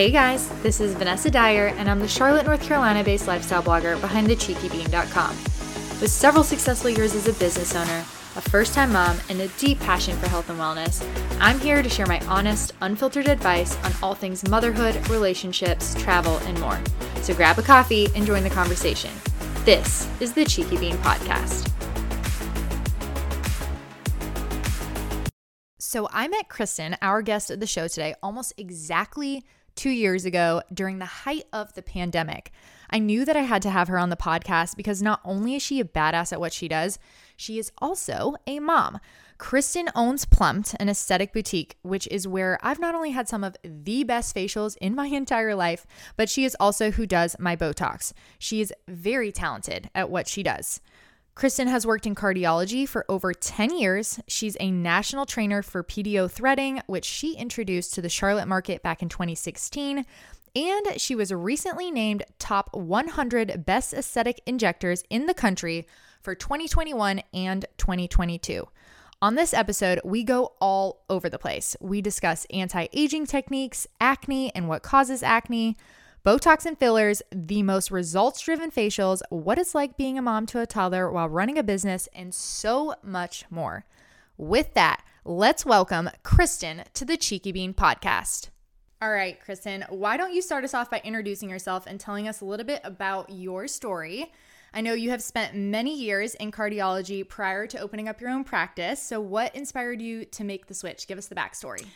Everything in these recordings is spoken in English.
Hey guys, this is Vanessa Dyer, and I'm the Charlotte, North Carolina based lifestyle blogger behind thecheekybean.com. With several successful years as a business owner, a first time mom, and a deep passion for health and wellness, I'm here to share my honest, unfiltered advice on all things motherhood, relationships, travel, and more. So grab a coffee and join the conversation. This is the Cheeky Bean Podcast. So I met Kristin, our guest of the show today, almost exactly two years ago during the height of the pandemic. I knew that I had to have her on the podcast because not only is she a badass at what she does, she is also a mom. Kristin owns Plumped, an aesthetic boutique, which is where I've not only had some of the best facials in my entire life, but she is also who does my Botox. She is very talented at what she does. Kristin has worked in cardiology for over 10 years. She's a national trainer for PDO threading, which she introduced to the Charlotte market back in 2016. And she was recently named top 100 best aesthetic injectors in the country for 2021 and 2022. On this episode, we go all over the place. We discuss anti aging techniques, acne and what causes acne, Botox and fillers, the most results driven facials, what it's like being a mom to a toddler while running a business, and so much more. With that, let's welcome Kristin to the Cheeky Bean podcast. All right, Kristin, why don't you start us off by introducing yourself and telling us a little bit about your story? I know you have spent many years in cardiology prior to opening up your own practice. So, what inspired you to make the switch? Give us the backstory.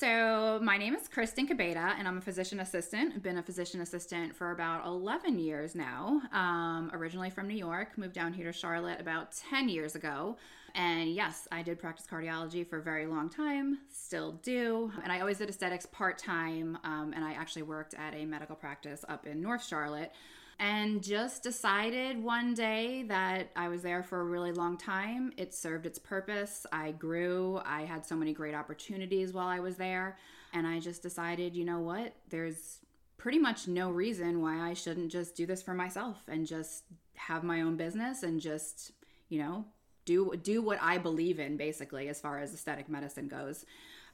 So, my name is Kristin Cabeda, and I'm a physician assistant. I've been a physician assistant for about 11 years now. Um, originally from New York, moved down here to Charlotte about 10 years ago. And yes, I did practice cardiology for a very long time, still do. And I always did aesthetics part time, um, and I actually worked at a medical practice up in North Charlotte and just decided one day that I was there for a really long time. It served its purpose. I grew. I had so many great opportunities while I was there. And I just decided, you know what? There's pretty much no reason why I shouldn't just do this for myself and just have my own business and just, you know, do do what I believe in basically as far as aesthetic medicine goes.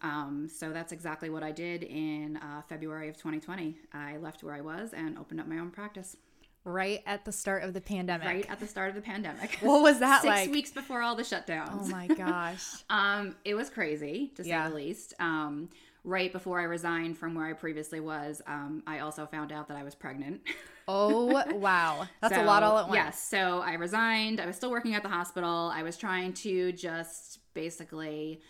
Um, so that's exactly what I did in uh, February of 2020. I left where I was and opened up my own practice right at the start of the pandemic. Right at the start of the pandemic. What was that Six like? weeks before all the shutdowns. Oh my gosh. um, it was crazy to say Yeah. the least. Um, right before I resigned from where I previously was, um, I also found out that I was pregnant. Oh wow, that's a lot all at once. Yes. So I resigned. I was still working at the hospital. I was trying to just basically,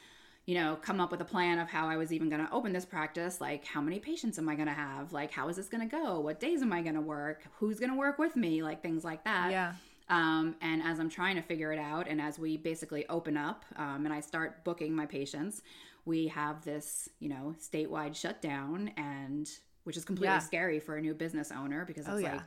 you know, come up with a plan of how I was even going to open this practice. Like, how many patients am I going to have? Like, how is this going to go? What days am I going to work? Who's going to work with me? Like, things like that. Yeah. Um, and as I'm trying to figure it out, and as we basically open up um, and I start booking my patients, we have this, you know, statewide shutdown, and which is completely Yeah. scary for a new business owner because it's Oh, yeah. like,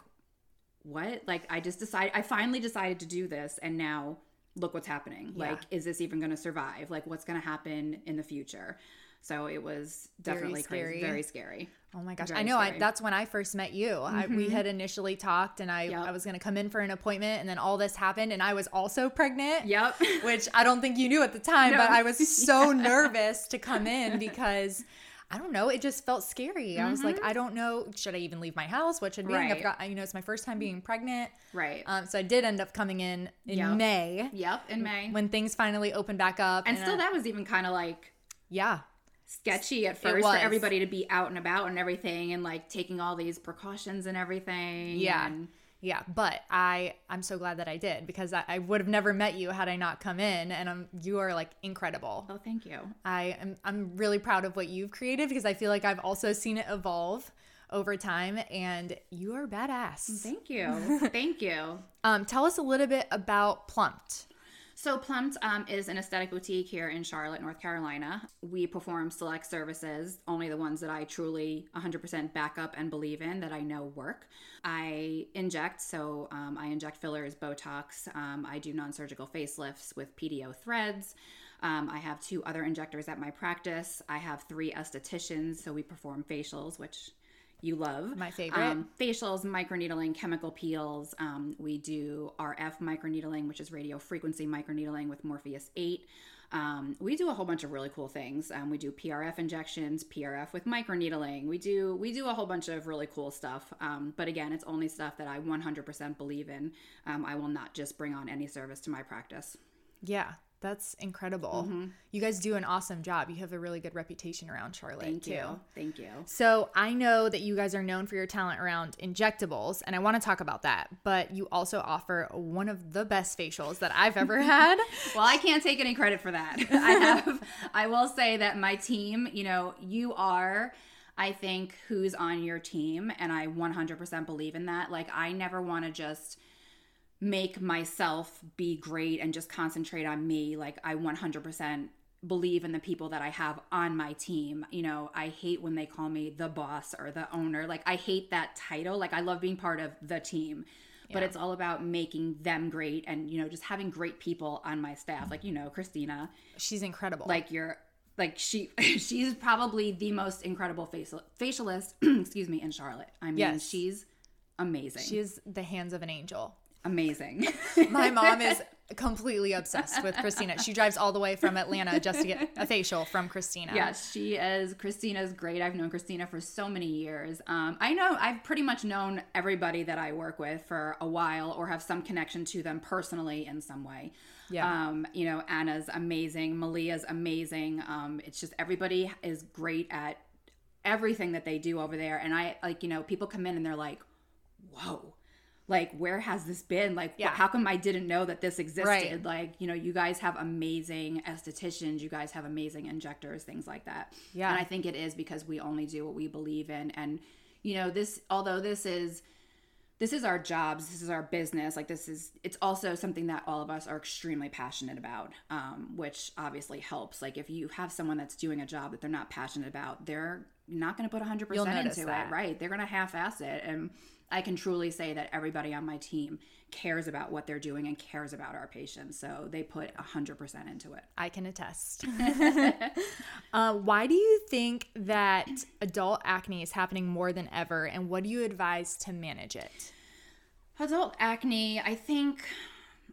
what? Like, I just decided, I finally decided to do this, and now look what's happening. Yeah. Like, is this even going to survive? Like, what's going to happen in the future? So it was Very definitely scary. crazy, very scary. Oh my gosh. Very I know. I, that's when I first met you. I, we mm-hmm. had initially talked and I, Yep. I was going to come in for an appointment and then all this happened and I was also pregnant. Yep. Which I don't think you knew at the time, No. but I was so nervous to come in because I don't know, it just felt scary. I was like, I don't know, should I even leave my house? What should be? I've Right. got, you know, it's my first time being pregnant. right. Um, so I did end up coming in in Yep. May yep. In May. when things finally opened back up. and still, uh, that was even kind of like, yeah. sketchy at first for everybody to be out and about and everything and like taking all these precautions and everything. Yeah. and- Yeah, but I I'm so glad that I did because I, I would have never met you had I not come in, and um, you are like incredible. oh, thank you. I am I'm really proud of what you've created because I feel like I've also seen it evolve over time, and you are badass. Thank you. thank you. Um, tell us a little bit about Plumped. So, Plumped um, is an aesthetic boutique here in Charlotte, North Carolina. We perform select services, only the ones that I truly 100% back up and believe in that I know work. I inject, so um, I inject fillers, Botox. Um, I do non surgical facelifts with PDO threads. Um, I have two other injectors at my practice. I have three estheticians, so we perform facials, which you love. My favorite. Um, facials, microneedling, chemical peels. Um, we do RF microneedling, which is radio frequency microneedling with Morpheus 8. Um, we do a whole bunch of really cool things. Um, we do PRF injections, PRF with microneedling. We do we do a whole bunch of really cool stuff. Um, but again, it's only stuff that I 100% believe in. Um, I will not just bring on any service to my practice. Yeah, that's incredible. Mm-hmm. You guys do an awesome job. You have a really good reputation around Charlotte Thank too. you. Thank you. So I know that you guys are known for your talent around injectables, and I want to talk about that. But you also offer one of the best facials that I've ever had. Well, I can't take any credit for that. I have I will say that my team, you know, you are I think who's on your team and I 100% believe in that. Like I never want to just make myself be great and just concentrate on me. Like I 100% believe in the people that I have on my team. You know, I hate when they call me the boss or the owner. Like I hate that title. Like I love being part of the team. But Yeah. it's all about making them great and you know just having great people on my staff. Like you know, Christina, She's incredible. like you're like she she's probably the most incredible facial facialist, excuse me, in Charlotte. I mean, Yes. she's amazing. she has the hands of an angel. Amazing. My mom is completely obsessed with Christina. She drives all the way from Atlanta just to get a facial from Christina. Yes, she is. Christina's great. I've known Christina for so many years. Um, I know I've pretty much known everybody that I work with for a while or have some connection to them personally in some way. Yeah. Um, you know, Anna's amazing. Malia's amazing. Um, it's just everybody is great at everything that they do over there. And I like, you know, people come in and they're like, whoa. Like, where has this been? Like, Yeah. how come I didn't know that this existed? Right. Like, you know, you guys have amazing estheticians, you guys have amazing injectors, things like that. Yeah. And I think it is because we only do what we believe in. And, you know, this, although this is, this is our jobs, this is our business, like this is, it's also something that all of us are extremely passionate about, um, which obviously helps. Like, if you have someone that's doing a job that they're not passionate about, they're not going to put 100% You'll into that. it, right? They're going to half ass it. And I can truly say that everybody on my team cares about what they're doing and cares about our patients. So they put 100% into it. I can attest. uh, why do you think that adult acne is happening more than ever, and what do you advise to manage it? Adult acne, I think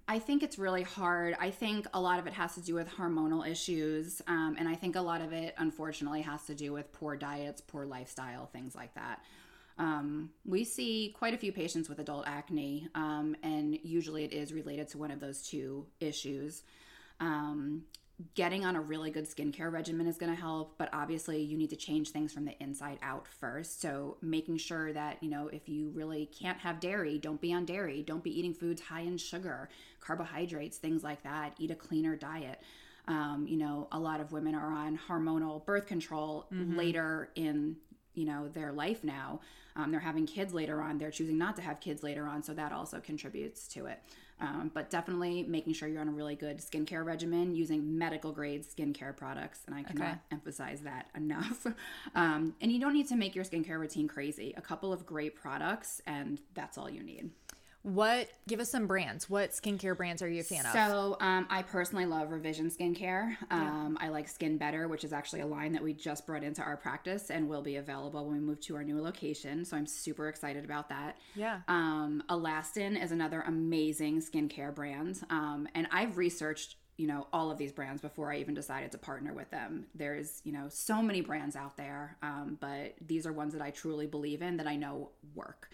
I think it's really hard. I think a lot of it has to do with hormonal issues. Um, and I think a lot of it, unfortunately, has to do with poor diets, poor lifestyle, things like that. Um, we see quite a few patients with adult acne, um, and usually it is related to one of those two issues. Um, getting on a really good skincare regimen is going to help, but obviously you need to change things from the inside out first. So making sure that, you know, if you really can't have dairy, don't be on dairy. Don't be eating foods high in sugar, carbohydrates, things like that. Eat a cleaner diet. Um, you know, a lot of women are on hormonal birth control later in, you know, their life now. Um, they're having kids later on. They're choosing not to have kids later on. So that also contributes to it. Um, but definitely making sure you're on a really good skincare regimen using medical grade skincare products. And I cannot Okay. emphasize that enough. um, and you don't need to make your skincare routine crazy. A couple of great products, and that's all you need. What? Give us some brands. What skincare brands are you a fan of? So, um, I personally love Revision Skincare. Um, I like Skin Better, which is actually a line that we just brought into our practice and will be available when we move to our new location. So, I'm super excited about that. Yeah. Um, Alastin is another amazing skincare brand. Um, and I've researched, you know, all of these brands before I even decided to partner with them. There's, you know, so many brands out there, um, but these are ones that I truly believe in that I know work.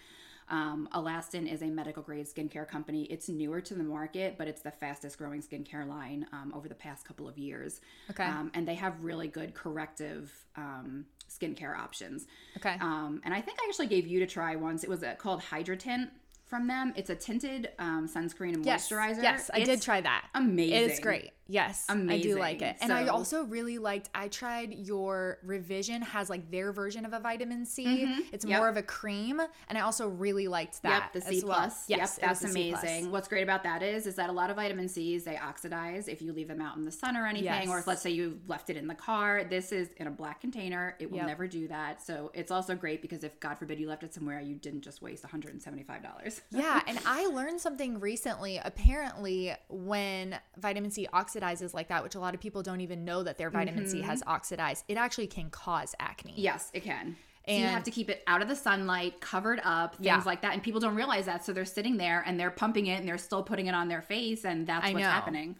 Um, Alastin is a medical grade skincare company. It's newer to the market, but it's the fastest growing skincare line um, over the past couple of years. Okay. Um, and they have really good corrective um, skincare options. Okay. Um, and I think I actually gave you to try once. It was uh, called Hydratint from them. It's a tinted um, sunscreen and yes. moisturizer. Yes, I did try that. Amazing. It is great. Yes, I do like Amazing. it. And I also really liked. I tried your Revision has like their version of a vitamin C. Mm-hmm. It's Yep. more of a cream, and I also really liked that. Yep, the C well. plus. Yes, yep, that's the C plus. amazing. What's great about that is, is that a lot of vitamin C's they oxidize if you leave them out in the sun or anything, or if let's say you left it in the car. This is in a black container. It will Yep. never do that. So it's also great because if God forbid you left it somewhere, you didn't just waste one hundred and seventy five dollars. Yeah, and I learned something recently. Apparently, when vitamin C oxidizes like that, which a lot of people don't even know that their vitamin C has oxidized, it actually can cause acne. Yes, it can. So you have to keep it out of the sunlight, covered up, things Yeah. like that. And people don't realize that. So they're sitting there and they're pumping it and they're still putting it on their face. And that's I what's know. happening.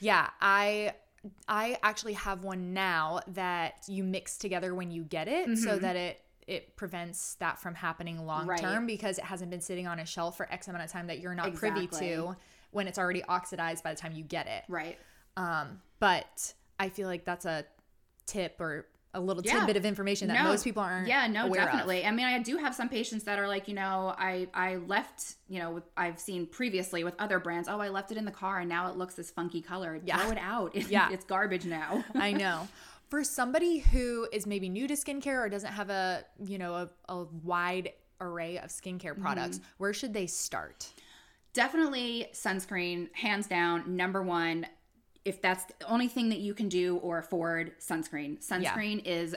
Yeah, I I actually have one now that you mix together when you get it so that it it prevents that from happening long Mm-hmm. Right. term because it hasn't been sitting on a shelf for X amount of time that you're not privy to when it's already oxidized by the time you get it. Right. Um, but I feel like that's a tip or a little Yeah. tidbit of information that No. most people aren't. Yeah, no, aware of. definitely. I mean, I do have some patients that are like, you know, I I left, you know, with, I've seen previously with other brands. Oh, I left it in the car, and now it looks this funky color. Yeah. Throw it out. It- Yeah. it's garbage now. I know. For somebody who is maybe new to skincare or doesn't have a, you know, a, a wide array of skincare Mm-hmm. products, where should they start? definitely sunscreen, hands down, number one. If that's the only thing that you can do or afford, sunscreen. Sunscreen is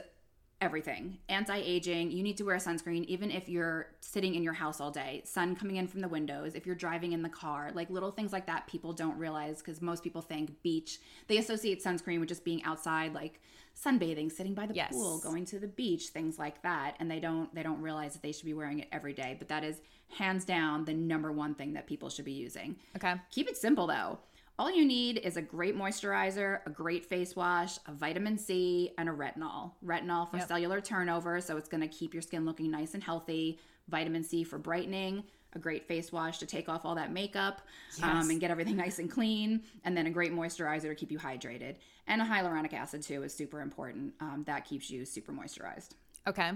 everything. Anti-aging, you need to wear sunscreen even if you're sitting in your house all day. Sun coming in from the windows, if you're driving in the car, like little things like that people don't realize cuz most people think beach. They associate sunscreen with just being outside like sunbathing, sitting by the Yes. pool, going to the beach, things like that, and they don't they don't realize that they should be wearing it every day, but that is hands down the number one thing that people should be using. Okay. Keep it simple though. All you need is a great moisturizer, a great face wash, a vitamin C, and a retinol. Retinol for Yep. cellular turnover, so it's going to keep your skin looking nice and healthy. Vitamin C for brightening, a great face wash to take off all that makeup Yes. um, and get everything nice and clean, and then a great moisturizer to keep you hydrated. And a hyaluronic acid too is super important. Um, that keeps you super moisturized. Okay.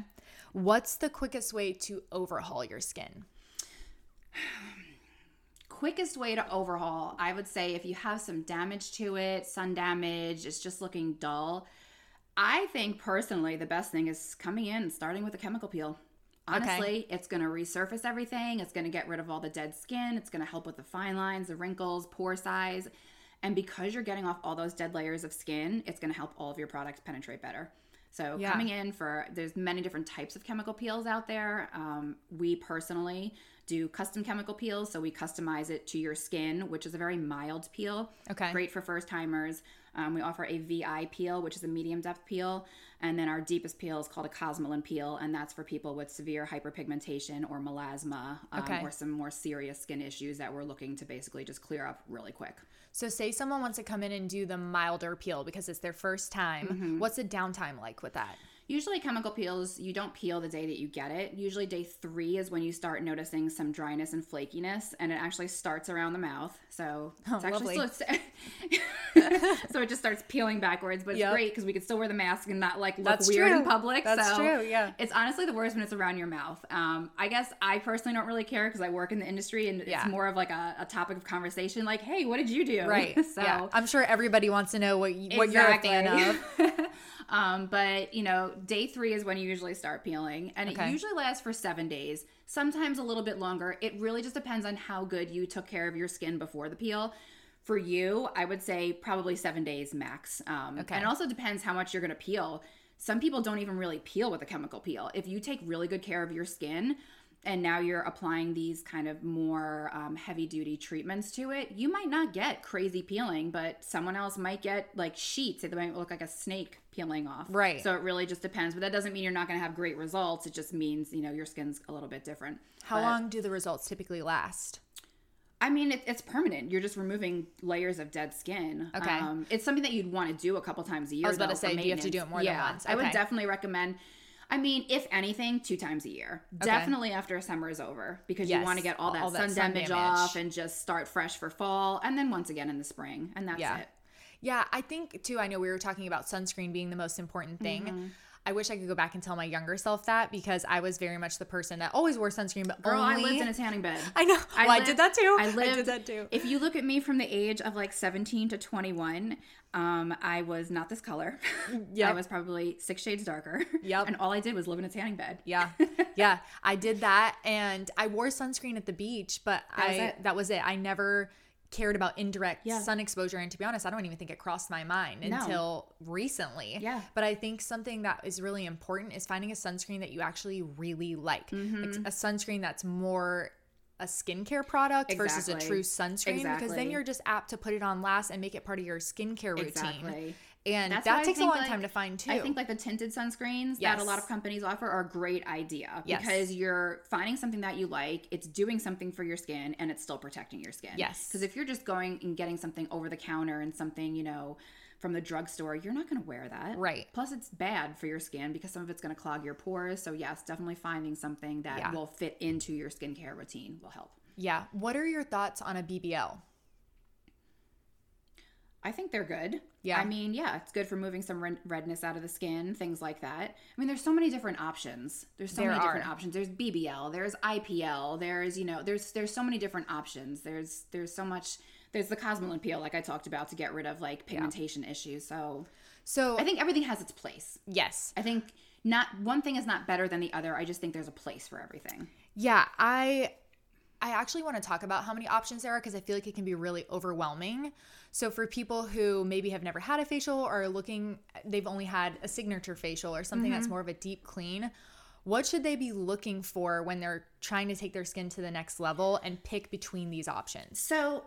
What's the quickest way to overhaul your skin? Quickest way to overhaul, I would say if you have some damage to it, sun damage, it's just looking dull. I think personally the best thing is coming in and starting with a chemical peel. Honestly, it's going to resurface everything. It's going to get rid of all the dead skin. It's going to help with the fine lines, the wrinkles, pore size. And because you're getting off all those dead layers of skin, it's going to help all of your products penetrate better. So Yeah. coming in for there's many different types of chemical peels out there. Um, we personally do custom chemical peels, so we customize it to your skin, which is a very mild peel. Okay. Great for first timers. Um, we offer a VI peel, which is a medium depth peel, and then our deepest peel is called a Cosmelan peel, and that's for people with severe hyperpigmentation or melasma um, Okay. or some more serious skin issues that we're looking to basically just clear up really quick. So, say someone wants to come in and do the milder peel because it's their first time. Mm-hmm. What's the downtime like with that? Usually, chemical peels, you don't peel the day that you get it. Usually, day three is when you start noticing some dryness and flakiness, and it actually starts around the mouth. So, it's Oh, actually lovely. still, so it just starts peeling backwards, but it's Yep. great because we can still wear the mask and not like look That's weird in public. That's so true, yeah. It's honestly the worst when it's around your mouth. Um, I guess I personally don't really care because I work in the industry and Yeah. it's more of like a, a topic of conversation. Like, hey, what did you do? Right. so yeah. I'm sure everybody wants to know what, you, what you're a fan of. um, but you know, day three is when you usually start peeling, and Okay. it usually lasts for seven days, sometimes a little bit longer. It really just depends on how good you took care of your skin before the peel. For you, I would say probably seven days max. Um, Okay. And it also depends how much you're going to peel. Some people don't even really peel with a chemical peel. If you take really good care of your skin, and now you're applying these kind of more um, heavy duty treatments to it, you might not get crazy peeling, but someone else might get like sheets. They might look like a snake peeling off. Right. So it really just depends. But that doesn't mean you're not going to have great results. It just means, you know, your skin's a little bit different. How But, long do the results typically last? I mean, it, it's permanent. You're just removing layers of dead skin. Okay. Um, it's something that you'd want to do a couple times a year. I was about to though, for say, you have to do it more than Yeah, once? I would definitely recommend. I mean, if anything, two times a year. Definitely after a summer is over because you want to get all that, all that sun, sun damage, damage. off and just start fresh for fall, and then once again in the spring, and that's Yeah. it. Yeah, I think too. I know we were talking about sunscreen being the most important thing. Mm-hmm. I wish I could go back and tell my younger self that because I was very much the person that always wore sunscreen, but Girl, only I lived in a tanning bed. I know. I well, I did that too. I lived. did that too. If you look at me from the age of like 17 to 21, um, I was not this color. Yeah, I was probably six shades darker. Yep. And all I did was live in a tanning bed. Yeah, yeah, I did that, and I wore sunscreen at the beach, but That I it. that was it. I never cared about indirect Yeah. sun exposure, and to be honest, I don't even think it crossed my mind No. until recently. Yeah. but I think something that is really important is finding a sunscreen that you actually really like, Mm-hmm. Like a sunscreen that's more a skincare product versus a true sunscreen because then you're just apt to put it on last and make it part of your skincare routine. Exactly. And That's that takes a long like- time to find too. I think like the tinted sunscreens that a lot of companies offer are a great idea Yes. because you're finding something that you like, it's doing something for your skin, and it's still protecting your skin. Yes. Because if you're just going and getting something over the counter and something, you know, from the drugstore, you're not going to wear that. Right. Plus, it's bad for your skin because some of it's going to clog your pores. So, yes, definitely finding something that Yeah. will fit into your skincare routine will help. Yeah. What are your thoughts on a BBL? I think they're good. Yeah. I mean, yeah, it's good for moving some redness out of the skin, things like that. I mean, there's so many different options. There's so There many different options. There's BBL, there's IPL, there's, you know, there's there's so many different options. There's there's so much there's the Cosmelan peel like I talked about to get rid of like pigmentation issues. So, So, I think everything has its place. yes. I think not one thing is not better than the other. I just think there's a place for everything. Yeah, I I actually want to talk about how many options there are because I feel like it can be really overwhelming. So for people who maybe have never had a facial or are looking they've only had a signature facial or something that's mm-hmm. more of a deep clean, what should they be looking for when they're trying to take their skin to the next level and pick between these options? So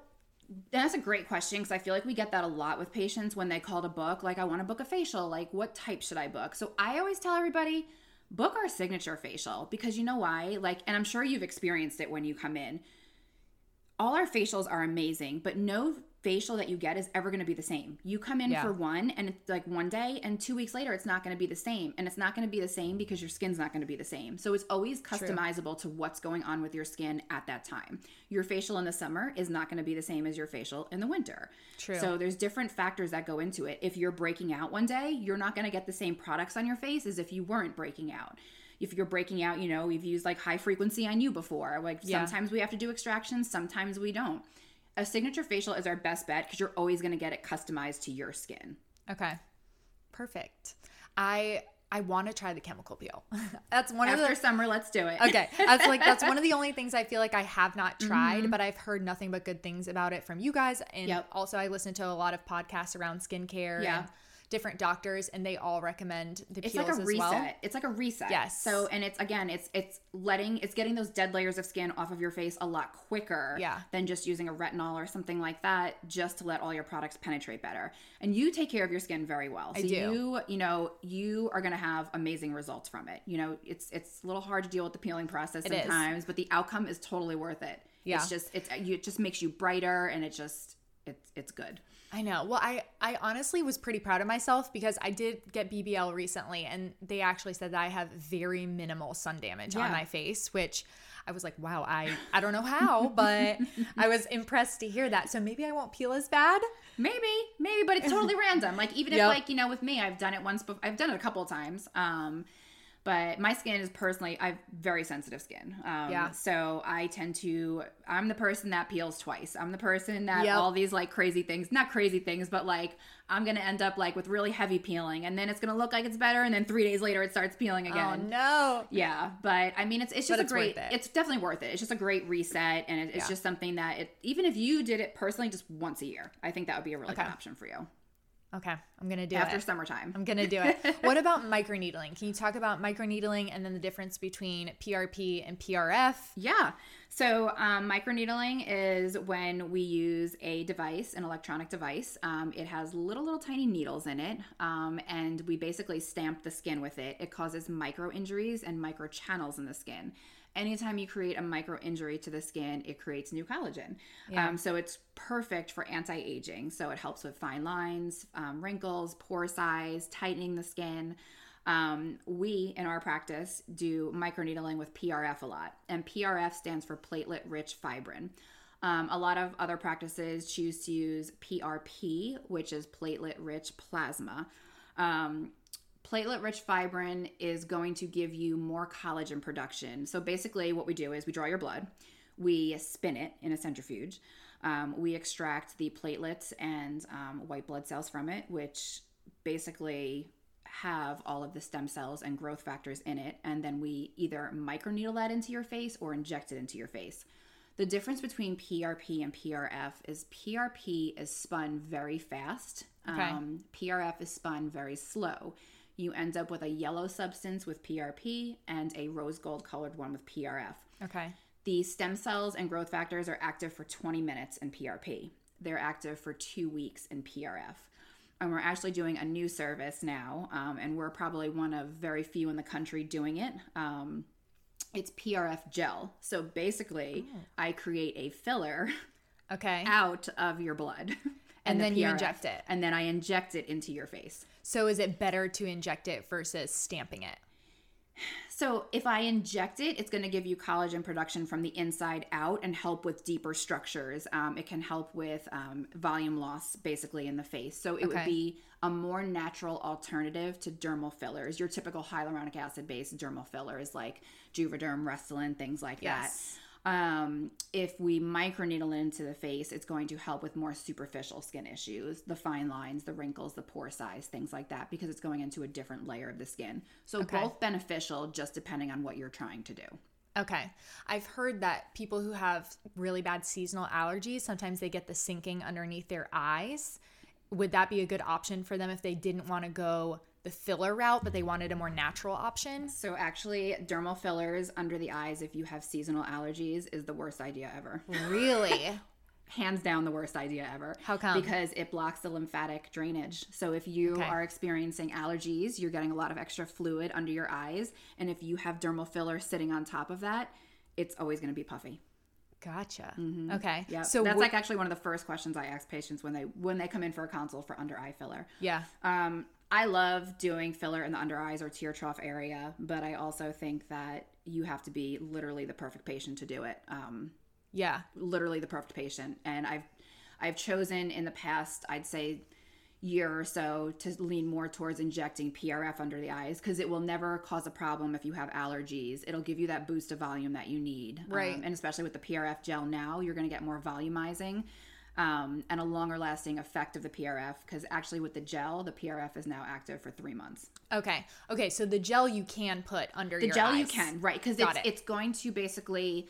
that's a great question because I feel like we get that a lot with patients when they call to book. Like, I want to book a facial. Like, what type should I book? So I always tell everybody book our signature facial because you know why? Like, and I'm sure you've experienced it when you come in. All our facials are amazing, but no facial that you get is ever going to be the same. You come in Yeah. for one and it's like one day and 2 weeks later it's not going to be the same and it's not going to be the same because your skin's not going to be the same. So it's always customizable to what's going on with your skin at that time. Your facial in the summer is not going to be the same as your facial in the winter. True. So there's different factors that go into it. If you're breaking out one day, you're not going to get the same products on your face as if you weren't breaking out. If you're breaking out, you know, we've used like high frequency on you before. Like Yeah. sometimes we have to do extractions, sometimes we don't. A signature facial is our best bet because you're always going to get it customized to your skin. Okay. Perfect. I I want to try the chemical peel. that's one of After the summer, let's do it. Okay. That's like that's one of the only things I feel like I have not mm-hmm. tried, but I've heard nothing but good things about it from you guys. And Yep. also I listen to a lot of podcasts around skincare Yeah. and different doctors and they all recommend the it's peels like a as reset. well. It's like a reset. Yes. So and it's again, it's it's letting it's getting those dead layers of skin off of your face a lot quicker Yeah. than just using a retinol or something like that, just to let all your products penetrate better. And you take care of your skin very well. So I do. you, you know, you are gonna have amazing results from it. You know, it's it's a little hard to deal with the peeling process It is. sometimes, but the outcome is totally worth it. Yeah. It's just it's you it just makes you brighter and it just it's it's good. I know. Well, I I honestly was pretty proud of myself because I did get BBL recently and they actually said that I have very minimal sun damage Yeah. on my face, which I was like, wow, I I don't know how, but I was impressed to hear that. So maybe I won't peel as bad. Maybe, maybe, but it's totally random. Like even if Yep. like you know with me, I've done it once. Before, I've done it a couple of times. Um, but my skin is personally, I've very sensitive skin. Um, Yeah. So I tend to. I'm the person that peels twice. I'm the person that Yep. all these like crazy things, not crazy things, but like I'm gonna end up like with really heavy peeling, and then it's gonna look like it's better, and then three days later it starts peeling again. Oh no. Yeah, but I mean, it's it's just But a it's great. it. It's definitely worth it. It's just a great reset, and it, it's Yeah. just something that it even if you did it personally just once a year, I think that would be a really good option for you Okay, I'm gonna do after it. After summertime. I'm gonna do it. what about microneedling? Can you talk about microneedling and then the difference between PRP and PRF? Yeah. So, um, microneedling is when we use a device, an electronic device. Um, it has little, little tiny needles in it, um, and we basically stamp the skin with it. It causes micro injuries and micro channels in the skin. Anytime you create a micro injury to the skin, it creates new collagen. Yeah. Um, so it's perfect for anti-aging. So it helps with fine lines, um, wrinkles, pore size, tightening the skin. Um, we in our practice do microneedling with PRF a lot, and PRF stands for platelet rich fibrin. Um, a lot of other practices choose to use PRP, which is platelet rich plasma. Um, platelet rich fibrin is going to give you more collagen production. So basically, what we do is we draw your blood, we spin it in a centrifuge, um, we extract the platelets and um, white blood cells from it, which basically have all of the stem cells and growth factors in it, and then we either microneedle that into your face or inject it into your face. The difference between PRP and PRF is PRP is spun very fast. Okay. Um, PRF is spun very slow. You end up with a yellow substance with PRP and a rose gold colored one with PRF. Okay. The stem cells and growth factors are active for 20 minutes in PRP. They're active for two weeks in PRF. And we're actually doing a new service now, um, and we're probably one of very few in the country doing it. Um, it's PRF gel. So basically, I create a filler Okay. out of your blood. And the then you inject it. and then I inject it into your face. So is it better to inject it versus stamping it? So if I inject it, it's going to give you collagen production from the inside out and help with deeper structures. Um, it can help with um, volume loss, basically in the face. So it Okay. would be a more natural alternative to dermal fillers. Your typical hyaluronic acid based dermal fillers like Juvederm, Restylane, things like Yes. that. Um, if we microneedle it into the face, it's going to help with more superficial skin issues, the fine lines, the wrinkles, the pore size, things like that, because it's going into a different layer of the skin. So Okay. both beneficial, just depending on what you're trying to do. Okay. I've heard that people who have really bad seasonal allergies, sometimes they get the sinking underneath their eyes. Would that be a good option for them if they didn't want to go the filler route, but they wanted a more natural option? So actually, dermal fillers under the eyes, if you have seasonal allergies, is the worst idea ever. Really? Hands down, the worst idea ever. How come? Because it blocks the lymphatic drainage. So if you Okay. are experiencing allergies, you're getting a lot of extra fluid under your eyes, and if you have dermal filler sitting on top of that, it's always going to be puffy. Gotcha. Okay. Yeah. So that's like actually one of the first questions I ask patients when they when they come in for a consult for under eye filler. yeah. Um, I love doing filler in the under eyes or tear trough area, but I also think that you have to be literally the perfect patient to do it. Um, Yeah. literally the perfect patient, and I've I've chosen in the past, I'd say year or so to lean more towards injecting PRF under the eyes because it will never cause a problem if you have allergies. It'll give you that boost of volume that you need. Right. Um, and especially with the PRF gel now, you're going to get more volumizing um, and a longer lasting effect of the PRF because actually with the gel, the PRF is now active for three months. Okay. Okay. So the gel you can put under The your gel you can, right? Because it's it. it. it's going to basically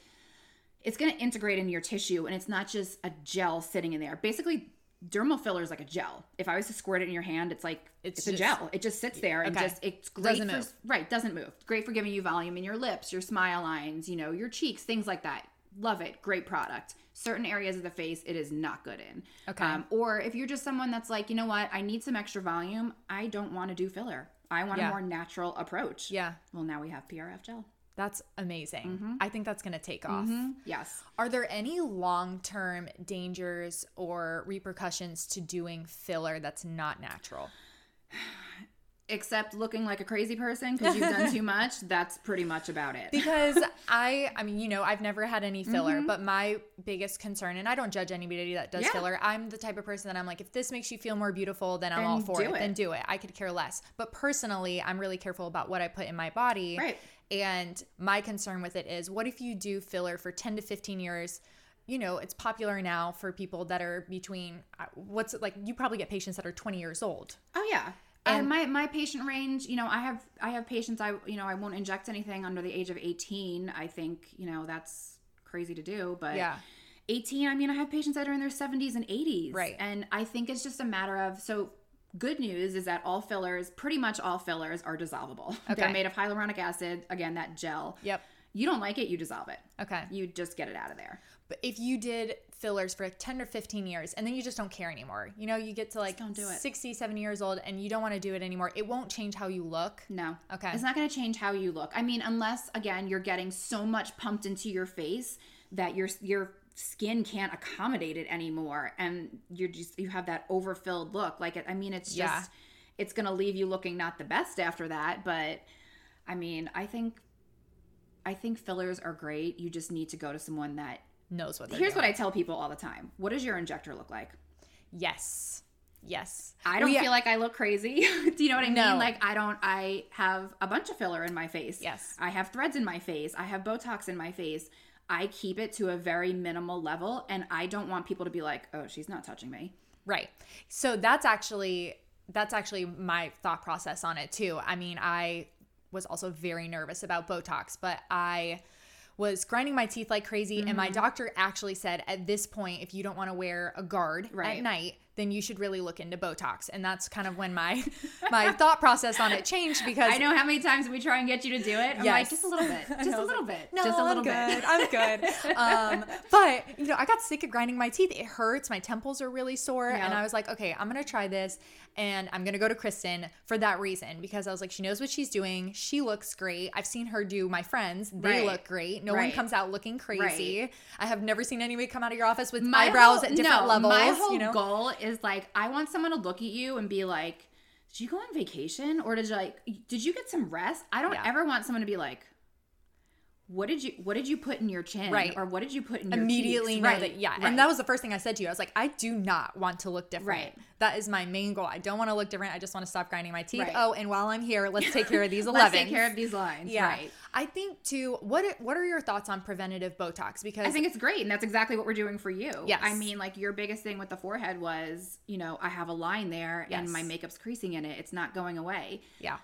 it's going to integrate in your tissue, and it's not just a gel sitting in there. Basically, dermal filler is like a gel. If I was to squirt it in your hand, it's like It's it's, a gel. It just sits there and Okay. just it's great Doesn't for move. right doesn't move. Great for giving you volume in your lips, your smile lines, you know, your cheeks, things like that. Love it. Great product. Certain areas of the face, it is not good in. Okay. Um, or if you're just someone that's like, you know what, I need some extra volume. I don't want to do filler. I want Yeah. a more natural approach. Yeah. Well, now we have PRF gel. That's amazing. Mm-hmm. I think that's going to take off. Yes. Are there any long term dangers or repercussions to doing filler that's not natural? Except looking like a crazy person because you've done too much. That's pretty much about it. Because I, I mean, you know, I've never had any filler, Mm-hmm. but my biggest concern, and I don't judge anybody that does Yeah. filler. I'm the type of person that I'm like, if this makes you feel more beautiful, then I'm Then all for do it. Then do it. I could care less. But personally, I'm really careful about what I put in my body. Right. And my concern with it is, what if you do filler for 10 to 15 years? You know, it's popular now for people that are between uh, what's it like. You probably get patients that are 20 years old. Oh yeah. And- my my patient range, you know, I have I have patients I you know I won't inject anything under the age of eighteen. I think you know that's crazy to do, but Yeah. 18 i mean i have patients that are in their 70s and 80s Right. and i think it's just a matter of so good news is that all fillers pretty much all fillers are dissolvable Okay. they're made of hyaluronic acid again that gel Yep. you don't like it you dissolve it Okay. you just get it out of there But if you did fillers for 10 or 15 years and then you just don't care anymore, you know, you get to like don't do it. 60, 70 years old and you don't want to do it anymore, it won't change how you look. no Okay. it's not going to change how you look i mean unless again you're getting so much pumped into your face that your your skin can't accommodate it anymore and you're just you have that overfilled look like i mean it's just Yeah. it's going to leave you looking not the best after that but i mean i think i think fillers are great you just need to go to someone that Knows what they're here's doing. what i tell people all the time what does your injector look like Yes. Yes. I don't We- feel like I look crazy. Do you know what I No. mean? Like I don't I have a bunch of filler in my face. Yes. I have threads in my face. I have Botox in my face. I keep it to a very minimal level and I don't want people to be like, "Oh, she's not touching me." Right. So that's actually that's actually my thought process on it too. I mean, I was also very nervous about Botox, but I was grinding my teeth like crazy and Mm-hmm. my doctor actually said at this point if you don't want to wear a guard Right. at night then you should really look into botox and that's kind of when my my thought process on it changed because I know how many times we try and get you to do it. I'm like, just a little bit. Just a little like, bit. No, just a little I'm bit. I'm good. Um, but you know, I got sick of grinding my teeth. It hurts. My temples are really sore, and I was like, okay, I'm gonna try this, and I'm gonna go to Kristin for that reason because I was like, she knows what she's doing. She looks great. I've seen her do my friends. They Right. look great. No one comes out looking crazy. Right. I have never seen anybody come out of your office with My eyebrows whole- at different no, levels. My whole you know, goal is like I want someone to look at you and be like, "Did you go on vacation or did you like did you get some rest?" I don't Yeah. ever want someone to be like, "What did you what did you put in your chin?" Right. or "What did you put in your immediately cheeks?" know Right, that yeah right. and that was the first thing i said to you i was like i do not want to look different Right. that is my main goal i don't want to look different i just want to stop grinding my teeth Right. oh and while i'm here let's take care of these 11s Let's take care of these lines. yeah Right. i think too what are- what are your thoughts on preventative botox because I think it's great, and that's exactly what we're doing for you. Yes. I mean, like your biggest thing with the forehead was, you know, I have a line there, Yes. and my makeup's creasing in it. It's not going away. yeah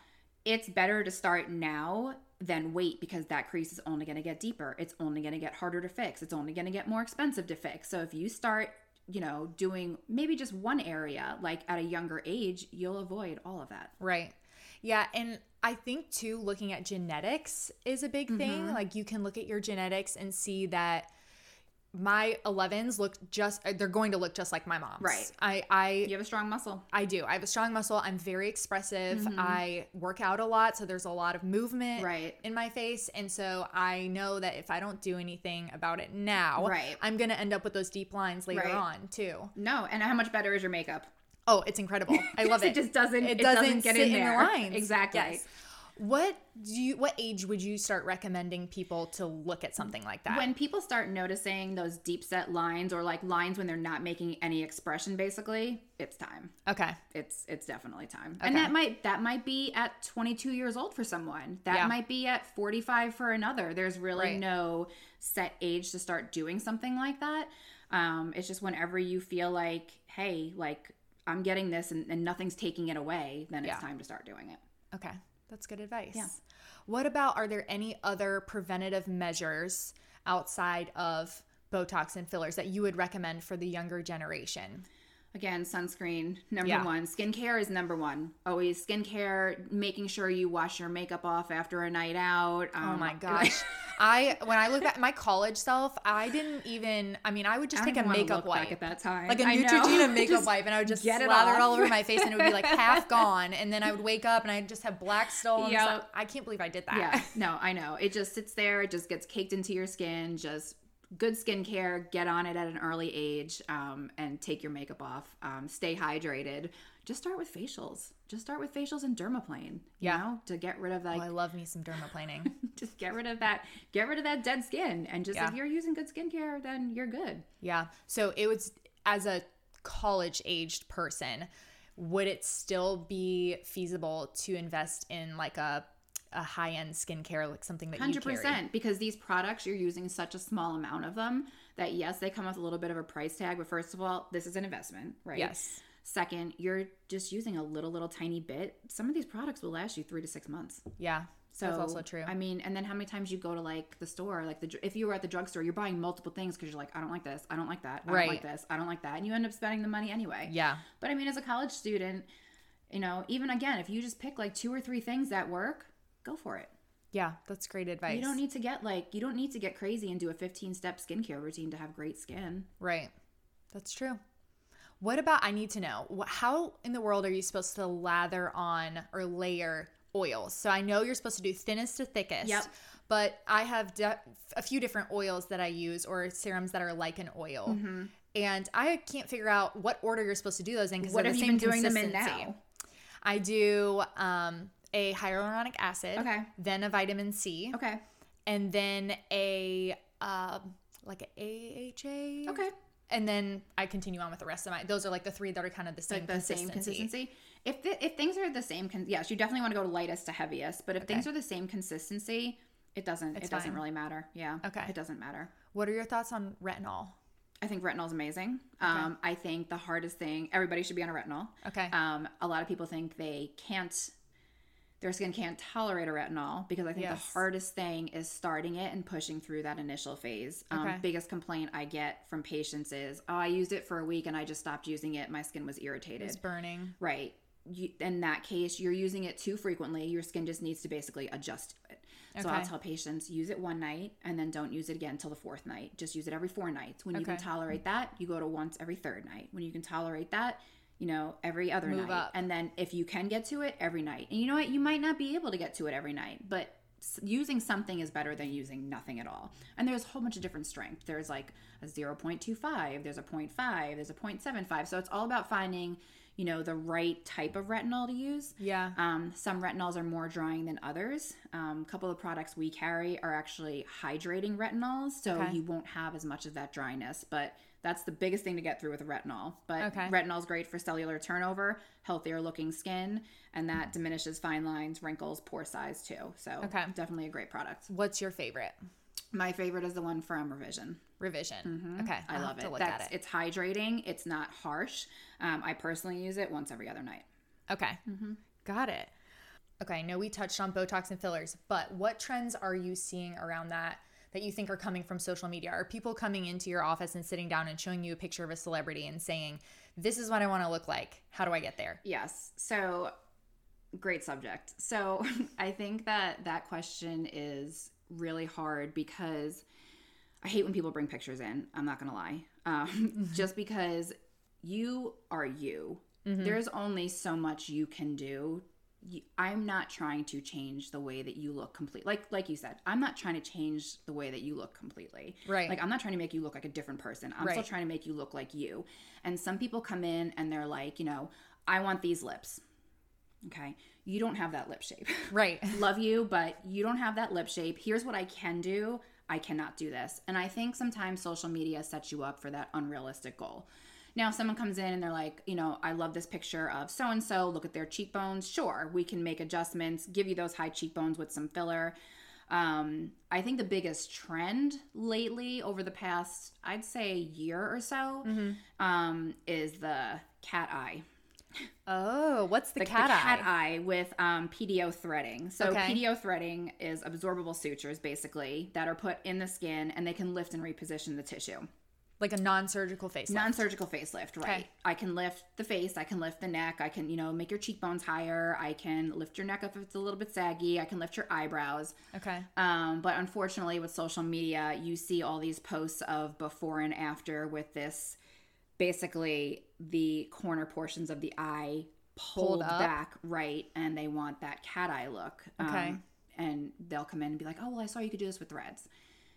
It's better to start now than wait because that crease is only going to get deeper. It's only going to get harder to fix. It's only going to get more expensive to fix. So if you start, you know, doing maybe just one area, like at a younger age, you'll avoid all of that. Right. Yeah. And I think too, looking at genetics is a big thing. Mm-hmm. Like you can look at your genetics and see that my 11s look just, they're going to look just like my mom's. Right. I, I, You have a strong muscle. I do. I have a strong muscle. I'm very expressive. Mm-hmm. I work out a lot. So there's a lot of movement Right. in my face. And so I know that if I don't do anything about it now, Right. I'm going to end up with those deep lines later Right. on too. No, and how much better is your makeup? Oh, it's incredible. I love it. It just doesn't- It it doesn't, doesn't get in in, the lines. Exactly. Yes. What do you? What age would you start recommending people to look at something like that? When people start noticing those deep set lines or like lines when they're not making any expression basically, it's time. okay. It's it's definitely time. And that might that might be at 22 years old for someone. That Yeah. might be at 45 for another. There's really Right. no set age to start doing something like that. Um, it's just whenever you feel like, hey, like I'm getting this and, and nothing's taking it away, then Yeah. it's time to start doing it. Okay. That's good advice. Yeah. What about are there any other preventative measures outside of Botox and fillers that you would recommend for the younger generation? Again, sunscreen, number Yeah. one. Skincare is number one. Always skincare, making sure you wash your makeup off after a night out. Oh Um, my gosh. I when I look at my college self, I didn't even I mean, I would just I take a makeup wipe. at that time. like a I know. Neutrogena makeup Just wipe, and I would just get it slather it all over my face, and it would be like half gone. And then I would wake up, and I'd just have black stones. Yep. I can't believe I did that. Yeah, no, I know. It just sits there. It just gets caked into your skin. Just good skincare. Get on it at an early age, um, and take your makeup off. Um, stay hydrated. Just start with facials. Just start with facials and dermaplane. You Yeah. know, to get rid of like, Oh, I love me some dermaplaning. just get rid of that. Get rid of that dead skin. And just Yeah. if you're using good skincare, then you're good. yeah. So it was as a college aged person, would it still be feasible to invest in like a a high end skincare, like something that you 100%, because these products you're using such a small amount of them that yes, they come with a little bit of a price tag. But first of all, this is an investment, right? Yes. Second, you're just using a little, little tiny bit. Some of these products will last you three to six months. Yeah. So That's also true. I mean, and then how many times you go to like the store, like the if you were at the drugstore, you're buying multiple things because you're like, I don't like this, I don't like that, I Right. don't like this, I don't like that, and you end up spending the money anyway. yeah. But I mean, as a college student, you know, even again, if you just pick like two or three things that work, go for it. Yeah. That's great advice. You don't need to get like you don't need to get crazy and do a 15 step skincare routine to have great skin. Right. That's true. What about I need to know how in the world are you supposed to lather on or layer oils? So I know you're supposed to do thinnest to thickest. Yep. But I have de- a few different oils that I use or serums that are like an oil. Mm-hmm. And I can't figure out what order you're supposed to do those in because What have the you been doing them in now? I do um, a hyaluronic acid, Okay. then a vitamin C, Okay. and then a um, like a AHA. Okay. And then I continue on with the rest of my. Those are like the three that are kind of the same Like the same consistency. consistency. If the, if things are the same, con- yes, you definitely want to go lightest to heaviest. But if things are the same consistency, it doesn't It's it doesn't fine. really matter. Yeah. Okay. It doesn't matter. What are your thoughts on retinol? I think retinol is amazing. Um, I think the hardest thing everybody should be on a retinol. Okay. Um, a lot of people think they can't, their skin can't tolerate a retinol because I think Yes. the hardest thing is starting it and pushing through that initial phase. Um, Okay. Biggest complaint I get from patients is, oh, I used it for a week and I just stopped using it. My skin was irritated. It's burning. Right. You, in that case, you're using it too frequently. Your skin just needs to basically adjust to it. So I'll tell patients use it one night and then don't use it again until the fourth night. Just use it every four nights. When you can tolerate that, you go to once every third night. When you can tolerate that, you know, every other Move night. up. And then if you can get to it, every night. And you know what? You might not be able to get to it every night, but using something is better than using nothing at all. And there's a whole bunch of different strength. There's like a 0.25, there's a 0.5, there's a 0.75. So it's all about finding, you know, the right type of retinol to use. Yeah. Um, some retinols are more drying than others. Um, a couple of products we carry are actually hydrating retinols, so Okay. you won't have as much of that dryness. But that's the biggest thing to get through with retinol. But Okay. retinol is great for cellular turnover, healthier looking skin, and that diminishes fine lines, wrinkles, pore size too. So Okay. definitely a great product. What's your favorite? My favorite is the one from Revision. Revision. Okay. Mm-hmm. I I'll love it. That's at it. it's hydrating. It's not harsh. Um, I personally use it once every other night. Okay. Mm-hmm. Got it. Okay, I know we touched on Botox and fillers, but what trends are you seeing around that that you think are coming from social media? Are people coming into your office and sitting down and showing you a picture of a celebrity and saying, This is what I want to look like. How do I get there? Yes. So great subject. So I think that that question is really hard because I hate when people bring pictures in. I'm not going to lie. Um, just because you are you. There's only so much you can do. I'm not trying to change the way that you look complete. Like like you said, I'm not trying to change the way that you look completely. Right. Like I'm not trying to make you look like a different person. I'm still trying to make you look like you. And some people come in and they're like, you know, I want these lips. Okay. You don't have that lip shape. Right. Love you, but you don't have that lip shape. Here's what I can do. I cannot do this. And I think sometimes social media sets you up for that unrealistic goal. Now, if someone comes in and they're like, you know, I love this picture of so and so, look at their cheekbones. Sure, we can make adjustments, give you those high cheekbones with some filler. Um, I think the biggest trend lately over the past, I'd say, year or so, um, is the cat eye Oh, what's the, the cat, the eye? cat eye with um, PDO threading. So Okay. PDO threading is absorbable sutures basically that are put in the skin and they can lift and reposition the tissue. Like a non-surgical face. Non-surgical facelift, right? Okay. I can lift the face, I can lift the neck, I can, you know, make your cheekbones higher, I can lift your neck up if it's a little bit saggy, I can lift your eyebrows. Okay. Um, but unfortunately, with social media, you see all these posts of before and after with this basically the corner portions of the eye pulled, Pulled back, right? And they want that cat eye look. Okay. Um, and they'll come in and be like, oh, well, I saw you could do this with threads.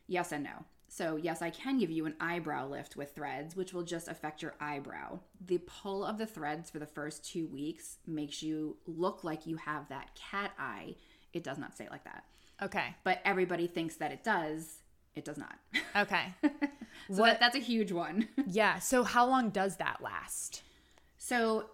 Yes and no. So, yes, I can give you an eyebrow lift with threads, which will just affect your eyebrow. The pull of the threads for the first two weeks makes you look like you have that cat eye. It does not stay like that Okay. but everybody thinks that it does. It does not. Okay. so that, that's a huge one. yeah. So how long does that last? so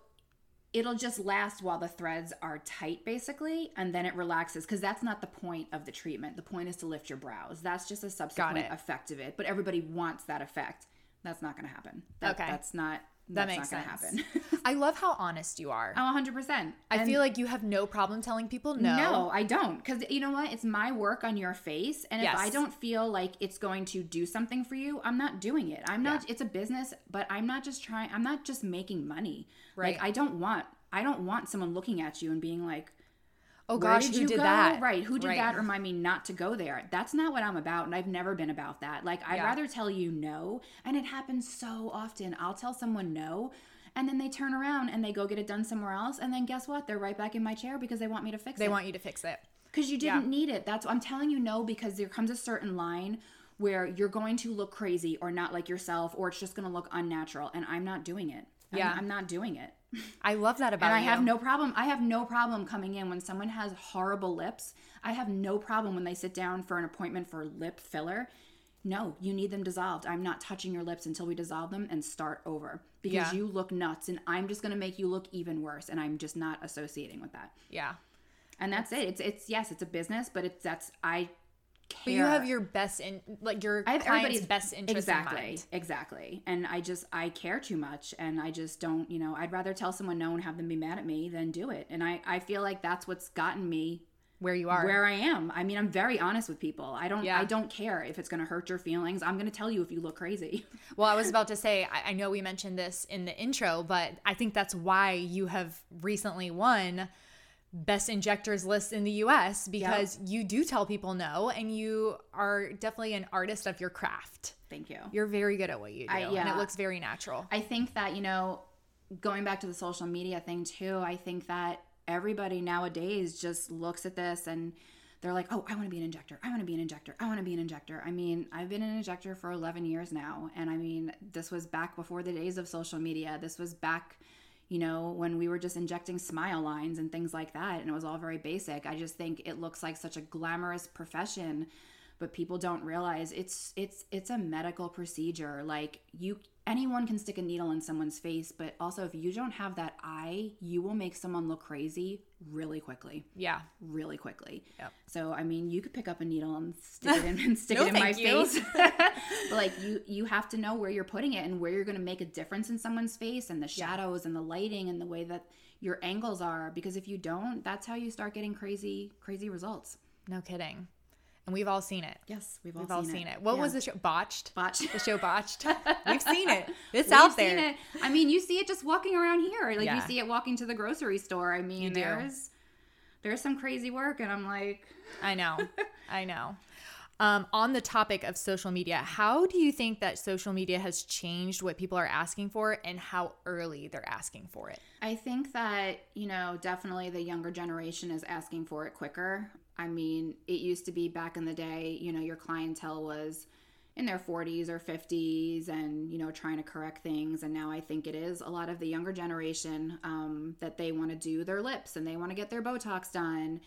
it'll just last while the threads are tight, basically, and then it relaxes because that's not the point of the treatment. The point is to lift your brows. That's just a subsequent effect of it. But everybody wants that effect. That's not going to happen. That, Okay. That's not. That makes sense. happen. I love how honest you are. oh, 100%. I feel like you have no problem telling people no. No, I don't. Because you know what? It's my work on your face. And if Yes. I don't feel like it's going to do something for you, I'm not doing it. I'm not, it's a business, but I'm not just trying, I'm not just making money. Right. Like, I don't want, I don't want someone looking at you and being like, Oh gosh, did who you did go? that? Right. Who did Right. that? Remind me not to go there. That's not what I'm about. And I've never been about that. Like, I'd Yeah. rather tell you no. And it happens so often. I'll tell someone no. And then they turn around and they go get it done somewhere else. And then guess what? They're right back in my chair because they want me to fix They it They want you to fix it. because you didn't need it. That's I'm telling you no because there comes a certain line where you're going to look crazy or not like yourself or it's just going to look unnatural and I'm not doing it. I'm- Yeah. I'm, not doing it. I love that about And I you. have no problem. I have no problem coming in when someone has horrible lips. I have no problem when they sit down for an appointment for lip filler. No, you need them dissolved. I'm not touching your lips until we dissolve them and start over because Yeah. you look nuts and I'm just going to make you look even worse and I'm just not associating with that. yeah. And that's it. It's it's yes, it's a business, but it's that's I care. But you have your best in like your I have everybody's best interest exactly, in mind. exactly. And I just I care too much, and I just don't. You know, I'd rather tell someone no and have them be mad at me than do it. And I I feel like that's what's gotten me Where you are. where I am. I mean, I'm very honest with people. I don't Yeah. I don't care if it's going to hurt your feelings. I'm going to tell you if you look crazy. Well, I was about to say, I, I know we mentioned this in the intro, but I think that's why you have recently won best injectors list in the US because you do tell people no and you are definitely an artist of your craft. Thank you. You're very good at what you do I- and yeah. it looks very natural. I think that, you know, going back to the social media thing too, I think that everybody nowadays just looks at this and they're like, oh, I want to be an injector. I want to be an injector. I want to be an injector. I mean, I've been an injector for 11 years now. And I mean, this was back before the days of social media. This was back, you know, when we were just injecting smile lines and things like that. And it was all very basic. I just think it looks like such a glamorous profession but people don't realize it's it's it's a medical procedure like you anyone can stick a needle in someone's face, but also if you don't have that eye, you will make someone look crazy really quickly. Yeah. Really quickly. Yep. So I mean you could pick up a needle and stick it in and stick no, it in my you. face. but like you you have to know where you're putting it and where you're gonna make a difference in someone's face and the shadows yeah. and the lighting and the way that your angles are. Because if you don't, that's how you start getting crazy, crazy results. No kidding and we've all seen it. Yes, we've all, we've seen, all it. seen it. What yeah. was the show? Botched. Botched. The show Botched. we've seen it. It's we've out there. It. I mean, you see it just walking around here. Like Yeah. you see it walking to the grocery store. I mean, there's there's some crazy work, and I'm like, I know. I know. Um, on the topic of social media, how do you think that social media has changed what people are asking for and how early they're asking for it? I think that, you know, definitely the younger generation is asking for it quicker. I mean, it used to be back in the day, you know, your clientele was in their 40s or 50s and, you know, trying to correct things. And now I think it is a lot of the younger generation um, that they want to do their lips and they want to get their Botox done.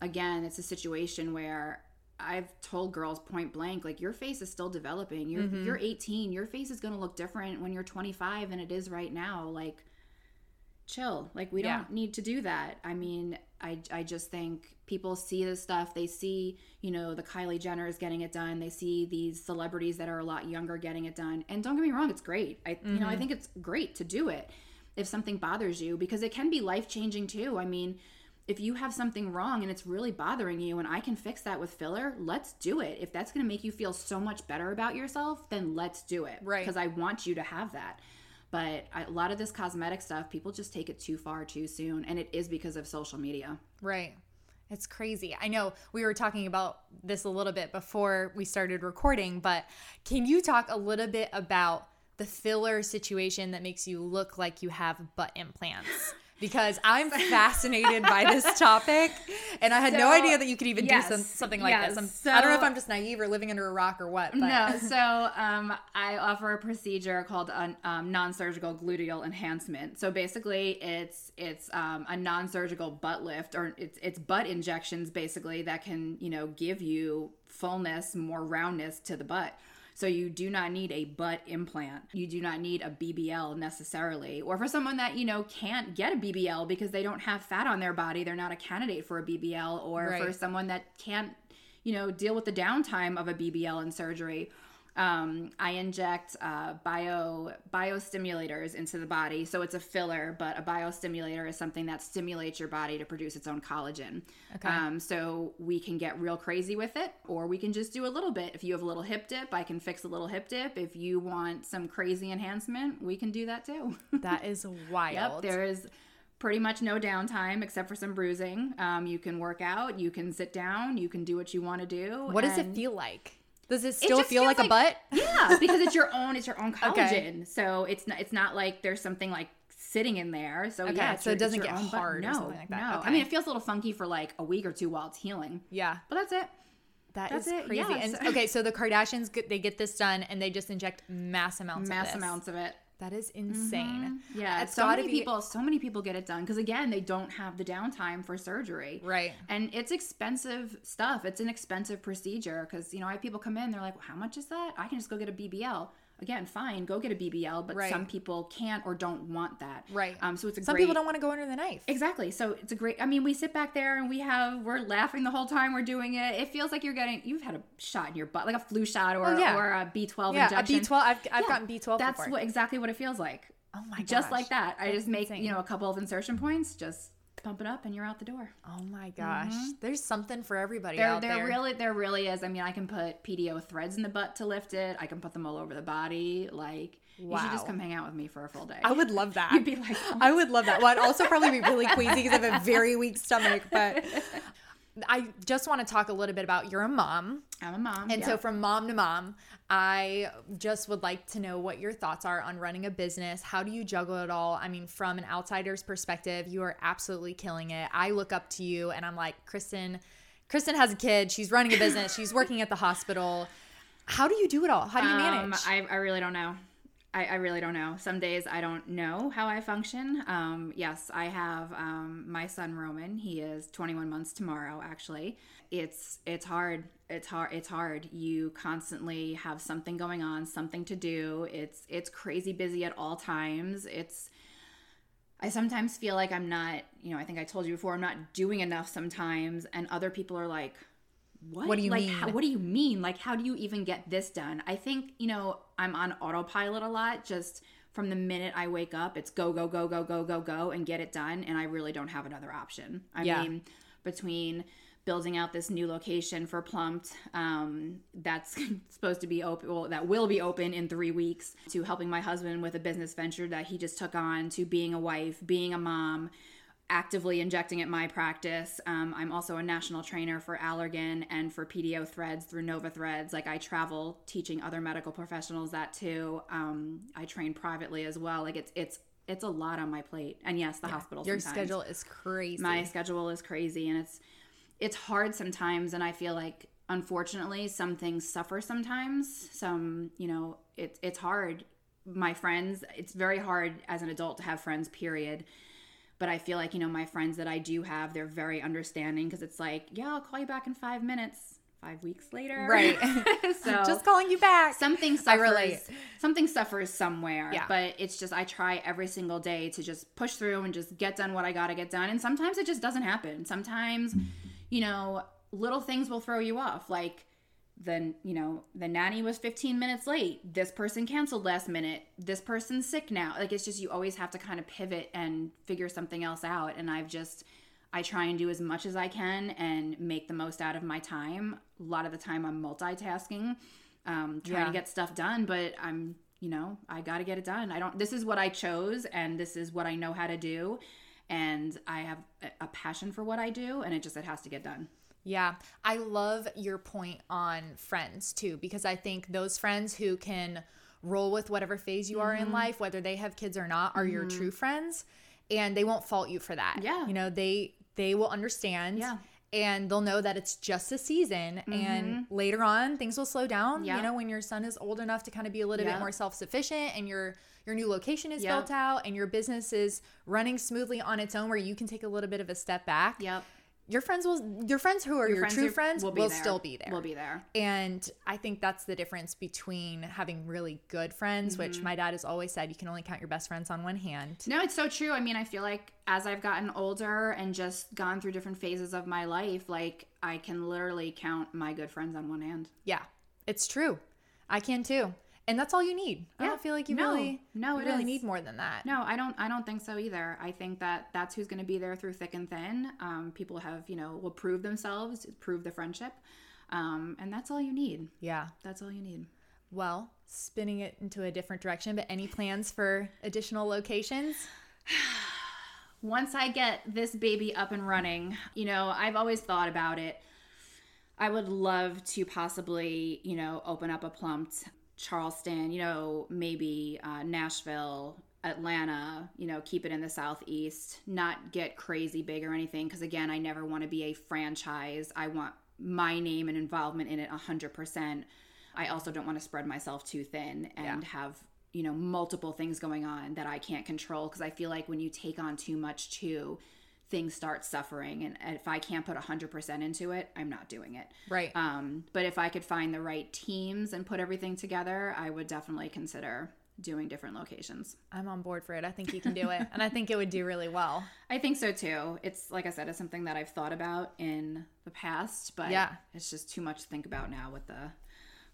Again, it's a situation where I've told girls point blank, like your face is still developing. You're Mm-hmm. you're 18. Your face is going to look different when you're 25 than it is right now. Like chill. Like we Yeah. don't need to do that. I mean, I I just think people see this stuff. They see, you know, the Kylie Jenners getting it done. They see these celebrities that are a lot younger getting it done. And don't get me wrong, it's great. I you know, I mm-hmm. think it's great to do it if something bothers you because it can be life-changing too. I mean, if you have something wrong and it's really bothering you and I can fix that with filler, let's do it. If that's going to make you feel so much better about yourself, then let's do it. Right. Because I want you to have that. But I, a lot of this cosmetic stuff, people just take it too far too soon. And it is because of social media. Right. It's crazy. I know we were talking about this a little bit before we started recording, but can you talk a little bit about the filler situation that makes you look like you have butt implants? Because I'm fascinated by this topic, and I had no idea that you could even yes, do some, something like yes. this. I'm, I don't know if I'm just naive or living under a rock or what. But No, so um, I offer a procedure called a um, non-surgical gluteal enhancement. So basically, it's it's um, a non-surgical butt lift, or it's it's butt injections basically that can you know give you fullness, more roundness to the butt. So you do not need a butt implant. You do not need a BBL necessarily. Or for someone that, you know, can't get a BBL because they don't have fat on their body, they're not a candidate for a BBL. Or for someone that can't, you know, deal with the downtime of a BBL in surgery. Um, I inject uh, bio biostimulators into the body, so it's a filler, but a biostimulator is something that stimulates your body to produce its own collagen. Okay. Um, so we can get real crazy with it, or we can just do a little bit. If you have a little hip dip, I can fix a little hip dip. If you want some crazy enhancement, we can do that too. that is wild. Yep, there is pretty much no downtime except for some bruising. Um, you can work out, you can sit down, you can do what you want to do. what does it feel like? Does it It still just feel feels like, a butt? Yeah, because it's your own. It's your own collagen. Okay. So it's not. It's not like there's something like sitting in there. So Okay, yeah, so it your- doesn't get own hard or No, something like that. No, Okay. I mean it feels a little funky for like a week or two while it's healing, Yeah. but that's it. That is That's it, crazy. yeah, and okay, so the Kardashians they get this done and they just inject mass amounts Mass of amounts of it. That is insane. Mm-hmm. Yeah, It's so many be- people. So many people get it done because again, they don't have the downtime for surgery. Right. And it's expensive stuff. It's an expensive procedure because you know I have people come in. They're like, well, "How much is that? I can just go get a BBL." Again, fine, go get a BBL, but Right. some people can't or don't want that. Right. Um. So it's a Some great, people don't want to go under the knife. Exactly. So it's a great. I mean, we sit back there and we have we're laughing the whole time we're doing it. It feels like you're getting you've had a shot in your butt, like a flu shot or Oh, yeah. or a B twelve yeah, injection. a B12. I've, I've Yeah, gotten B12 That's before. what exactly what it feels like. oh my gosh. Just like that. I just make insane. you know a couple of insertion points, just pump it up, and you're out the door. Oh my gosh. Mm-hmm. There's something for everybody There, out there there. really, there really is. I mean, I can put PDO threads in the butt to lift it. I can put them all over the body. Like you should just come hang out with me for a full day. I would love that. You'd be like, I would love that. Well, I'd also probably be really queasy because I have a very weak stomach. But I just want to talk a little bit about you're a mom. I'm a mom, And yeah. so, from mom to mom, I just would like to know what your thoughts are on running a business. How do you juggle it all? I mean, from an outsider's perspective, you are absolutely killing it. I look up to you and I'm like, Kristin, Kristin has a kid. She's running a business. she's working at the hospital. How do you do it all? How do you manage? Um, I, I really don't know. I, I really don't know. Some days I don't know how I function. Um, yes, I have um, my son Roman. He is 21 months tomorrow. Actually, it's it's hard. It's hard. It's hard. You constantly have something going on, something to do. It's it's crazy busy at all times. It's I sometimes feel like I'm not. You know, I think I told you before. I'm not doing enough sometimes, and other people are like, what? What do you like, mean? How, what do you mean? Like, how do you even get this done? I think, you know, I'm on autopilot a lot. Just from the minute I wake up, it's go, go, go, go, go, go, go, and get it done. And I really don't have another option. I Yeah. mean, between building out this new location for Plumped, um, that's supposed to be open, well, that will be open in three weeks, to helping my husband with a business venture that he just took on, to being a wife, being a mom actively injecting at my practice. Um, I'm also a national trainer for Allergan and for PDO Threads through Nova Threads. Like I travel teaching other medical professionals that too. Um, I train privately as well. Like it's it's it's a lot on my plate. And yes, the hospital. Your sometimes. schedule is crazy. My schedule is crazy, and it's it's hard sometimes. And I feel like unfortunately some things suffer sometimes. Some you know it's it's hard. My friends, it's very hard as an adult to have friends. Period but I feel like you know my friends that I do have, they're very understanding because it's like, yeah, I'll call you back in five minutes. Five weeks later, Right. so Just calling you back. something I suffers. relate. Something suffers somewhere. Yeah. But it's just I try every single day to just push through and just get done what I gotta get done. And sometimes it just doesn't happen. Sometimes, you know, little things will throw you off. Like then you know the nanny was 15 minutes late. This person canceled last minute. This person's sick now. Like it's just you always have to kind of pivot and figure something else out. And i've just i try and do as much as i can and make the most out of my time. A lot of the time i'm multitasking um, trying Yeah. to get stuff done but i'm you know i gotta get it done. I don't this is what i chose and this is what i know how to do. And i have a passion for what i do and it just it has to get done Yeah, I love your point on friends too, because I think those friends who can roll with whatever phase you are Mm-hmm. in life, whether they have kids or not, are your true friends, and they won't fault you for that. Yeah. you know they they will understand. Yeah. And they'll know that it's just a season, and later on things will slow down. Mm-hmm. Yeah. You know, when your son is old enough to kind of be a little Yeah. bit more self sufficient, and your your new location is Yeah. built out, and your business is running smoothly on its own, where you can take a little bit of a step back yep your friends will your friends who are your, friends true friends will, will still be there will be there and i think that's the difference between having really good friends Mm-hmm. which my dad has always said you can only count your best friends on one hand No, it's so true. I mean, I feel like as I've gotten older and just gone through different phases of my life, like I can literally count my good friends on one hand. yeah it's true i can too and that's all you need i Yeah. don't feel like you No. really No, you really is. need more than that No, I don't. I don't think so either. I think that that's who's going to be there through thick and thin. Um, people have, you know, will prove themselves, prove the friendship, um, and that's all you need. yeah That's all you need. well spinning it into a different direction but any plans for additional locations once I get this baby up and running, you know, I've always thought about it. I would love to possibly, you know, open up a plumped Charleston, you know, maybe uh, Nashville, Atlanta, you know, keep it in the Southeast, not get crazy big or anything. Because again, I never want to be a franchise. I want my name and involvement in it 100%. I also don't want to spread myself too thin and have you know multiple things going on that I can't control because I feel like when you take on too much too things start suffering and if I can't put 100% into it I'm not doing it. Right. Um, but if I could find the right teams and put everything together I would definitely consider doing different locations. I'm on board for it. I think you can do it and i think it would do really well. I think so too. It's like I said it's something that I've thought about in the past but Yeah. it's just too much to think about now with the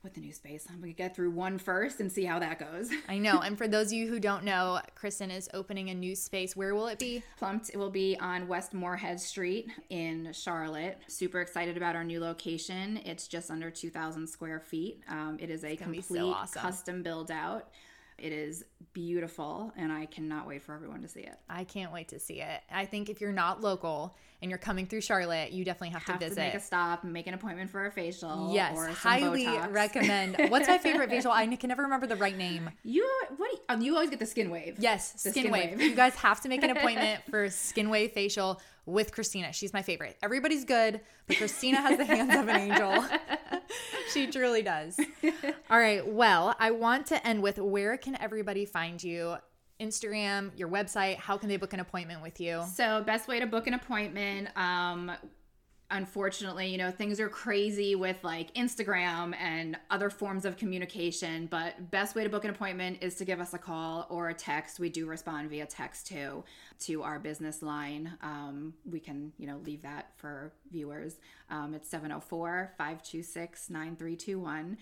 with the new space I'm gonna get through one first and see how that goes I know. And for those of you who don't know, Kristin is opening a new space. Where will it be? Plumped it will be on West Morehead Street in Charlotte. Super excited about our new location. It's just under 2,000 square feet. Um, it is a complete so awesome. custom build out. It is beautiful, and I cannot wait for everyone to see it. I can't wait to see it. I think if you're not local and you're coming through Charlotte, you definitely have, Have to to visit. make a stop and make an appointment for a facial. yes, highly Botox. recommend. What's my favorite facial? I can never remember the right name. You what? You, oh, you always get the skin wave. Yes, The Skin, Skin Wave. Wave. you guys have to make an appointment for Skin Wave facial. With Christina. She's my favorite. Everybody's good, but Christina has the hands of an angel. she truly does. All right. Well, I want to end with where can everybody find you? Instagram, your website, how can they book an appointment with you? So, best way to book an appointment, um, unfortunately, you know, things are crazy with like Instagram and other forms of communication, but best way to book an appointment is to give us a call or a text. We do respond via text too to our business line. Um, we can, you know, leave that for viewers. Um, it's 704 526 9321.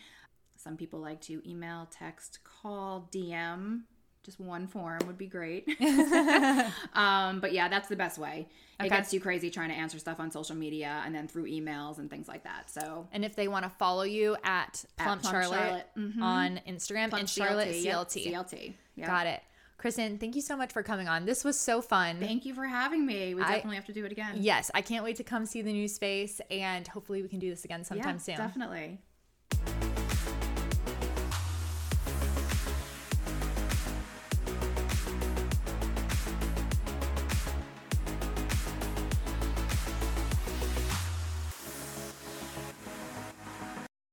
Some people like to email, text, call, DM just one form would be great. um, but yeah, that's the best way. It gets too crazy trying to answer stuff on social media and then through emails and things like that. So And if they want to follow you at At Plump, Plump Charlotte, Charlotte. Mhm. on Instagram Plump and Charlotte yep, CLT. CLT. Yep. Got it. Kristin, thank you so much for coming on. This was so fun. Thank you for having me. We I- definitely have to do it again. Yes, I can't wait to come see the new space and hopefully we can do this again Yeah, sometime soon. definitely.